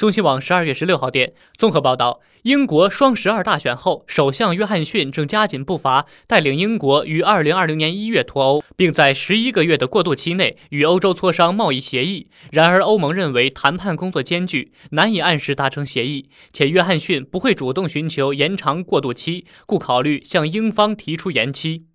中新网十二月十六号电综合报道英国双十二大选后首相约翰逊正加紧步伐带领英国于二零二零年一月脱欧并在十一个月的过渡期内与欧洲磋商贸易协议。然而欧盟认为谈判工作艰巨难以按时达成协议且约翰逊不会主动寻求延长过渡期故考虑向英方提出延期。